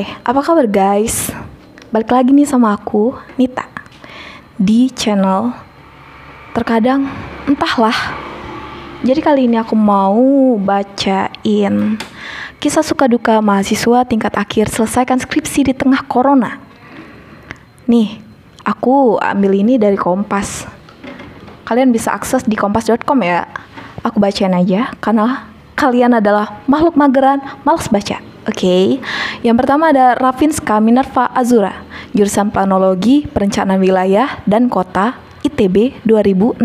Hai, apa kabar guys? Balik lagi nih sama aku, Nita Di channel Terkadang entahlah. Jadi kali ini aku mau bacain Kisah suka duka mahasiswa tingkat akhir selesaikan skripsi di tengah corona. Nih, aku ambil ini dari Kompas. Kalian bisa akses di kompas.com ya. Aku bacain aja karena kalian adalah makhluk mageran, males baca Oke, okay. yang pertama ada Rafinska Minerva Azura, jurusan Planologi, Perencanaan Wilayah dan Kota, ITB 2016.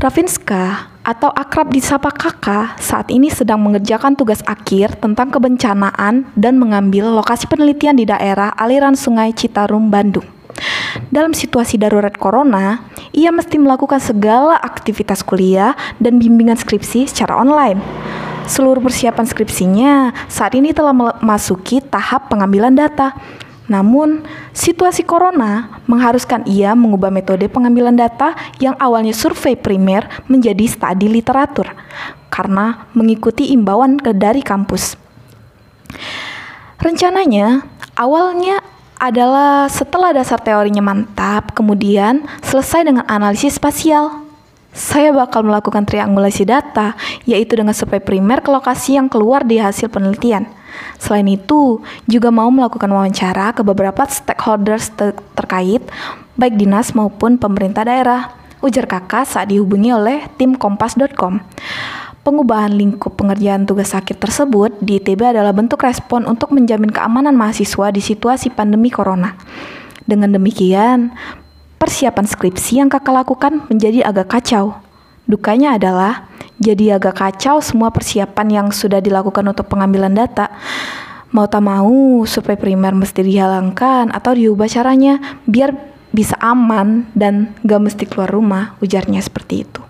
Rafinska atau akrab disapa kakak saat ini sedang mengerjakan tugas akhir tentang kebencanaan dan mengambil lokasi penelitian di daerah aliran sungai Citarum, Bandung. Dalam situasi darurat corona, ia mesti melakukan segala aktivitas kuliah dan bimbingan skripsi secara online seluruh persiapan skripsinya saat ini telah memasuki tahap pengambilan data. Namun, situasi corona mengharuskan ia mengubah metode pengambilan data yang awalnya survei primer menjadi studi literatur karena mengikuti imbauan dari kampus. Rencananya, awalnya adalah setelah dasar teorinya mantap, kemudian selesai dengan analisis spasial saya bakal melakukan triangulasi data, yaitu dengan survei primer ke lokasi yang keluar di hasil penelitian. Selain itu, juga mau melakukan wawancara ke beberapa stakeholders ter terkait, baik dinas maupun pemerintah daerah. Ujar kakak saat dihubungi oleh tim kompas.com. Pengubahan lingkup pengerjaan tugas akhir tersebut di ITB adalah bentuk respon untuk menjamin keamanan mahasiswa di situasi pandemi corona. Dengan demikian, persiapan skripsi yang kakak lakukan menjadi agak kacau. Dukanya adalah jadi agak kacau semua persiapan yang sudah dilakukan untuk pengambilan data. Mau tak mau, survei primer mesti dihilangkan atau diubah caranya biar bisa aman dan gak mesti keluar rumah, ujarnya seperti itu.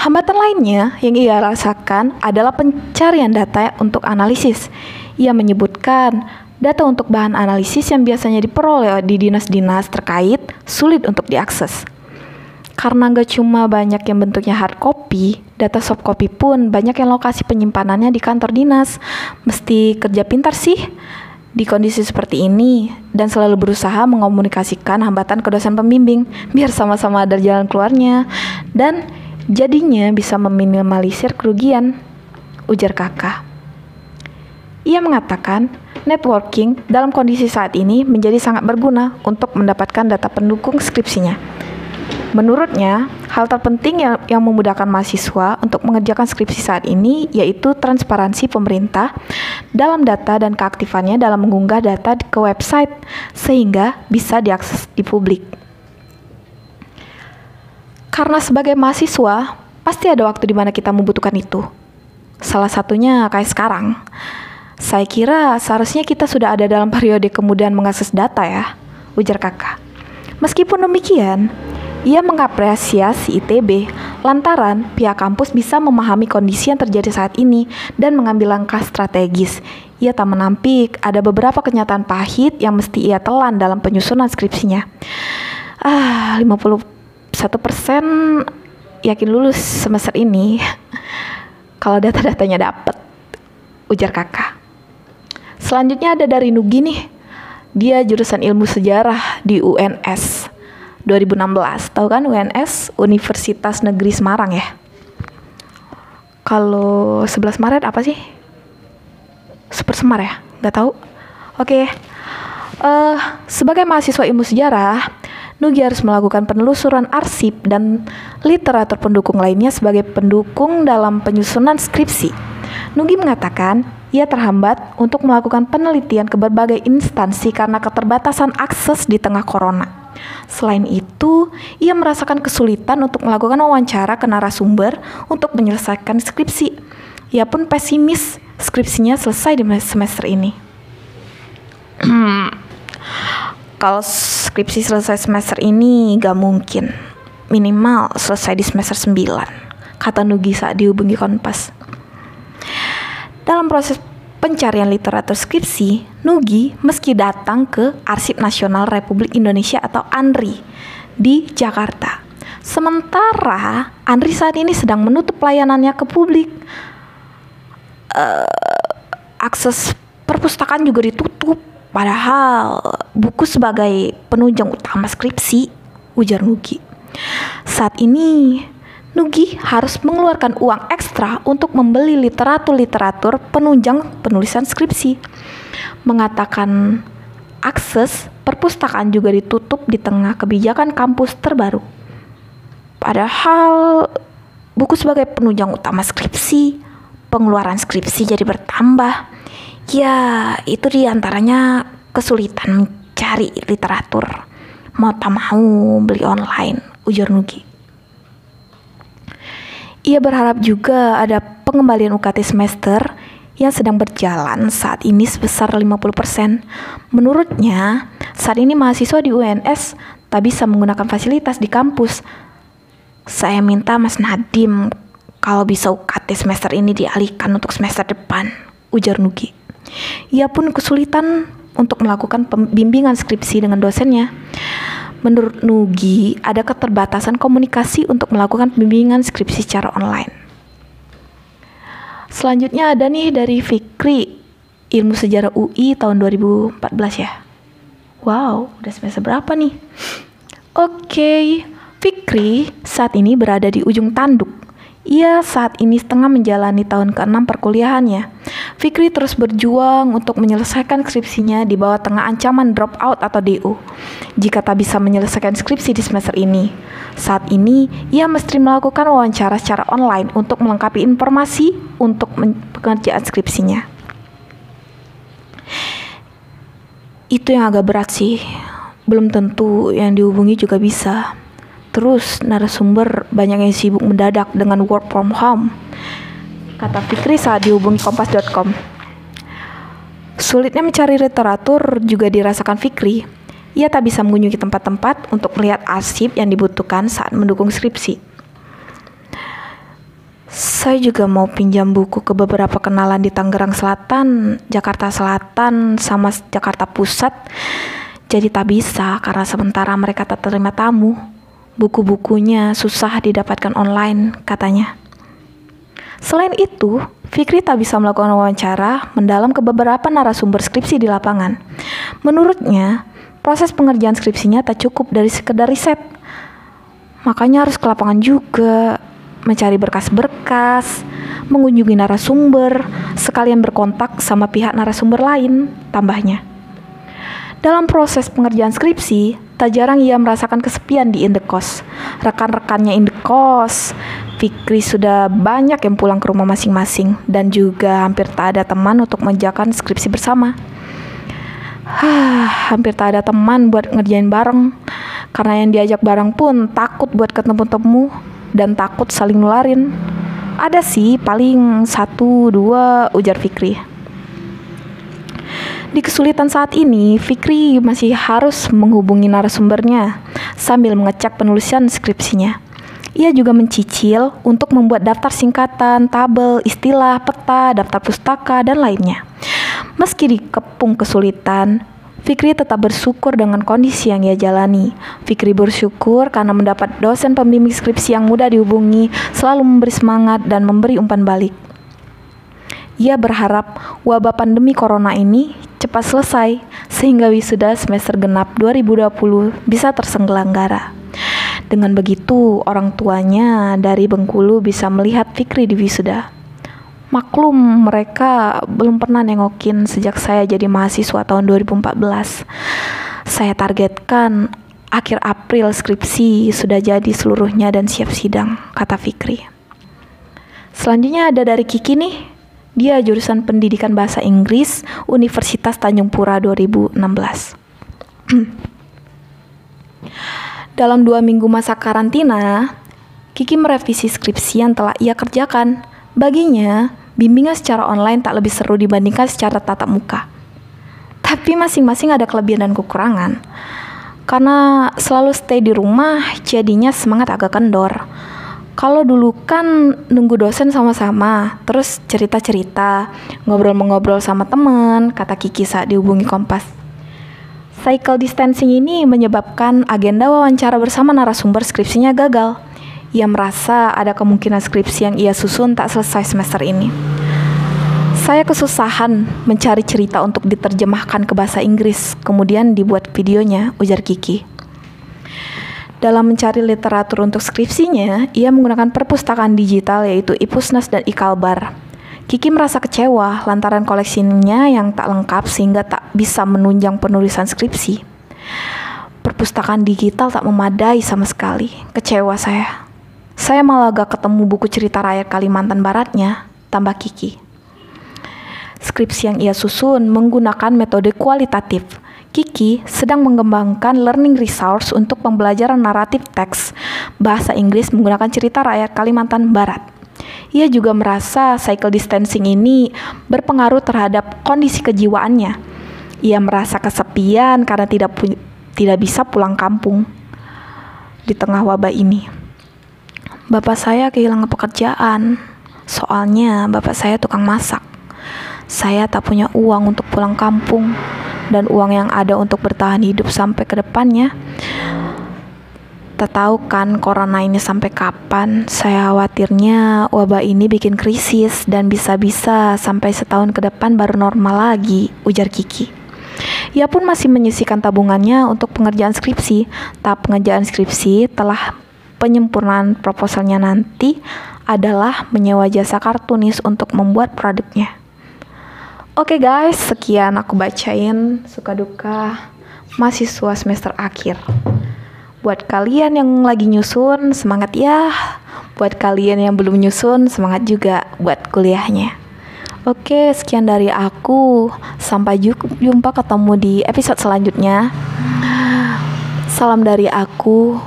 Hambatan lainnya yang ia rasakan adalah pencarian data untuk analisis. Ia menyebutkan Data untuk bahan analisis yang biasanya diperoleh di dinas-dinas terkait sulit untuk diakses. Karena nggak cuma banyak yang bentuknya hard copy, data soft copy pun banyak yang lokasi penyimpanannya di kantor dinas. Mesti kerja pintar sih di kondisi seperti ini dan selalu berusaha mengomunikasikan hambatan ke dosen pembimbing biar sama-sama ada jalan keluarnya dan jadinya bisa meminimalisir kerugian, ujar kakak. Ia mengatakan, networking dalam kondisi saat ini menjadi sangat berguna untuk mendapatkan data pendukung skripsinya. Menurutnya, hal terpenting yang, yang memudahkan mahasiswa untuk mengerjakan skripsi saat ini yaitu transparansi pemerintah dalam data dan keaktifannya dalam mengunggah data ke website sehingga bisa diakses di publik. Karena sebagai mahasiswa, pasti ada waktu di mana kita membutuhkan itu. Salah satunya kayak sekarang saya kira seharusnya kita sudah ada dalam periode kemudian mengakses data ya, ujar kakak. Meskipun demikian, ia mengapresiasi ITB lantaran pihak kampus bisa memahami kondisi yang terjadi saat ini dan mengambil langkah strategis. Ia tak menampik ada beberapa kenyataan pahit yang mesti ia telan dalam penyusunan skripsinya. Ah, 51% yakin lulus semester ini kalau data-datanya dapat, ujar kakak. Selanjutnya ada dari Nugi nih. Dia jurusan ilmu sejarah di UNS 2016. Tahu kan UNS Universitas Negeri Semarang ya? Kalau 11 Maret apa sih? Super Semar ya? Gak tahu. Oke. Okay. Uh, sebagai mahasiswa ilmu sejarah, Nugi harus melakukan penelusuran arsip dan literatur pendukung lainnya sebagai pendukung dalam penyusunan skripsi. Nugi mengatakan ia terhambat untuk melakukan penelitian ke berbagai instansi karena keterbatasan akses di tengah corona. Selain itu, ia merasakan kesulitan untuk melakukan wawancara ke narasumber untuk menyelesaikan skripsi. Ia pun pesimis skripsinya selesai di semester ini. Kalau skripsi selesai semester ini gak mungkin. Minimal selesai di semester 9, kata Nugi saat dihubungi Kompas. Dalam proses pencarian literatur skripsi, Nugi meski datang ke Arsip Nasional Republik Indonesia atau ANRI di Jakarta. Sementara ANRI saat ini sedang menutup pelayanannya ke publik. Uh, akses perpustakaan juga ditutup. Padahal buku sebagai penunjang utama skripsi, ujar Nugi. Saat ini, Nugi harus mengeluarkan uang ekstra untuk membeli literatur-literatur penunjang penulisan skripsi. Mengatakan akses perpustakaan juga ditutup di tengah kebijakan kampus terbaru. Padahal buku sebagai penunjang utama skripsi, pengeluaran skripsi jadi bertambah Ya, itu di antaranya kesulitan mencari literatur. Mau tak mau beli online, ujar Nugi. Ia berharap juga ada pengembalian UKT semester yang sedang berjalan saat ini sebesar 50%. Menurutnya, saat ini mahasiswa di UNS tak bisa menggunakan fasilitas di kampus. Saya minta Mas Nadim kalau bisa UKT semester ini dialihkan untuk semester depan, ujar Nugi. Ia pun kesulitan untuk melakukan pembimbingan skripsi dengan dosennya. Menurut Nugi, ada keterbatasan komunikasi untuk melakukan pembimbingan skripsi secara online. Selanjutnya ada nih dari Fikri, Ilmu Sejarah UI tahun 2014 ya. Wow, udah semester berapa nih? Oke, okay. Fikri saat ini berada di ujung tanduk ia saat ini setengah menjalani tahun ke-6 perkuliahannya. Fikri terus berjuang untuk menyelesaikan skripsinya di bawah tengah ancaman drop out atau DU. Jika tak bisa menyelesaikan skripsi di semester ini, saat ini ia mesti melakukan wawancara secara online untuk melengkapi informasi untuk pekerjaan skripsinya. Itu yang agak berat sih. Belum tentu yang dihubungi juga bisa. Terus narasumber banyak yang sibuk mendadak dengan work from home. Kata Fikri saat dihubungi kompas.com. Sulitnya mencari literatur juga dirasakan Fikri. Ia tak bisa mengunjungi tempat-tempat untuk melihat arsip yang dibutuhkan saat mendukung skripsi. Saya juga mau pinjam buku ke beberapa kenalan di Tangerang Selatan, Jakarta Selatan, sama Jakarta Pusat. Jadi tak bisa karena sementara mereka tak terima tamu. Buku-bukunya susah didapatkan online, katanya. Selain itu, Fikri tak bisa melakukan wawancara mendalam ke beberapa narasumber skripsi di lapangan. Menurutnya, proses pengerjaan skripsinya tak cukup dari sekedar riset. Makanya harus ke lapangan juga, mencari berkas-berkas, mengunjungi narasumber, sekalian berkontak sama pihak narasumber lain, tambahnya. Dalam proses pengerjaan skripsi, Tak jarang ia merasakan kesepian di indekos. Rekan-rekannya indekos, Fikri sudah banyak yang pulang ke rumah masing-masing dan juga hampir tak ada teman untuk menjalankan skripsi bersama. Hah, hampir tak ada teman buat ngerjain bareng. Karena yang diajak bareng pun takut buat ketemu-temu dan takut saling nularin. Ada sih paling satu dua ujar Fikri. Di kesulitan saat ini, Fikri masih harus menghubungi narasumbernya sambil mengecek penulisan skripsinya. Ia juga mencicil untuk membuat daftar singkatan, tabel, istilah, peta, daftar pustaka, dan lainnya. Meski dikepung kesulitan, Fikri tetap bersyukur dengan kondisi yang ia jalani. Fikri bersyukur karena mendapat dosen pembimbing skripsi yang mudah dihubungi, selalu memberi semangat dan memberi umpan balik. Ia berharap wabah pandemi corona ini cepat selesai sehingga wisuda semester genap 2020 bisa terselenggara. Dengan begitu, orang tuanya dari Bengkulu bisa melihat Fikri di wisuda. Maklum, mereka belum pernah nengokin sejak saya jadi mahasiswa tahun 2014. Saya targetkan akhir April skripsi sudah jadi seluruhnya dan siap sidang, kata Fikri. Selanjutnya ada dari Kiki nih. Dia jurusan Pendidikan Bahasa Inggris Universitas Tanjung Pura 2016. Dalam dua minggu masa karantina, Kiki merevisi skripsi yang telah ia kerjakan. Baginya, bimbingan secara online tak lebih seru dibandingkan secara tatap muka. Tapi masing-masing ada kelebihan dan kekurangan. Karena selalu stay di rumah, jadinya semangat agak kendor kalau dulu kan nunggu dosen sama-sama, terus cerita-cerita, ngobrol-mengobrol sama temen, kata Kiki saat dihubungi Kompas. Cycle distancing ini menyebabkan agenda wawancara bersama narasumber skripsinya gagal. Ia merasa ada kemungkinan skripsi yang ia susun tak selesai semester ini. Saya kesusahan mencari cerita untuk diterjemahkan ke bahasa Inggris, kemudian dibuat videonya, ujar Kiki. Dalam mencari literatur untuk skripsinya, ia menggunakan perpustakaan digital yaitu Ipusnas dan Ikalbar. Kiki merasa kecewa lantaran koleksinya yang tak lengkap sehingga tak bisa menunjang penulisan skripsi. Perpustakaan digital tak memadai sama sekali. Kecewa saya. Saya malah gak ketemu buku cerita rakyat Kalimantan Baratnya, tambah Kiki. Skripsi yang ia susun menggunakan metode kualitatif, Kiki sedang mengembangkan learning resource untuk pembelajaran naratif teks bahasa Inggris menggunakan cerita rakyat Kalimantan Barat. Ia juga merasa cycle distancing ini berpengaruh terhadap kondisi kejiwaannya. Ia merasa kesepian karena tidak tidak bisa pulang kampung di tengah wabah ini. Bapak saya kehilangan pekerjaan, soalnya bapak saya tukang masak. Saya tak punya uang untuk pulang kampung dan uang yang ada untuk bertahan hidup sampai ke depannya. Tak tahu kan corona ini sampai kapan. Saya khawatirnya wabah ini bikin krisis dan bisa-bisa sampai setahun ke depan baru normal lagi, ujar Kiki. Ia pun masih menyisikan tabungannya untuk pengerjaan skripsi. Tahap pengerjaan skripsi telah penyempurnaan proposalnya nanti adalah menyewa jasa kartunis untuk membuat produknya. Oke okay guys, sekian aku bacain suka duka mahasiswa semester akhir. Buat kalian yang lagi nyusun, semangat ya. Buat kalian yang belum nyusun, semangat juga buat kuliahnya. Oke, sekian dari aku. Sampai jumpa ketemu di episode selanjutnya. Salam dari aku.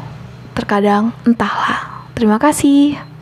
Terkadang entahlah. Terima kasih.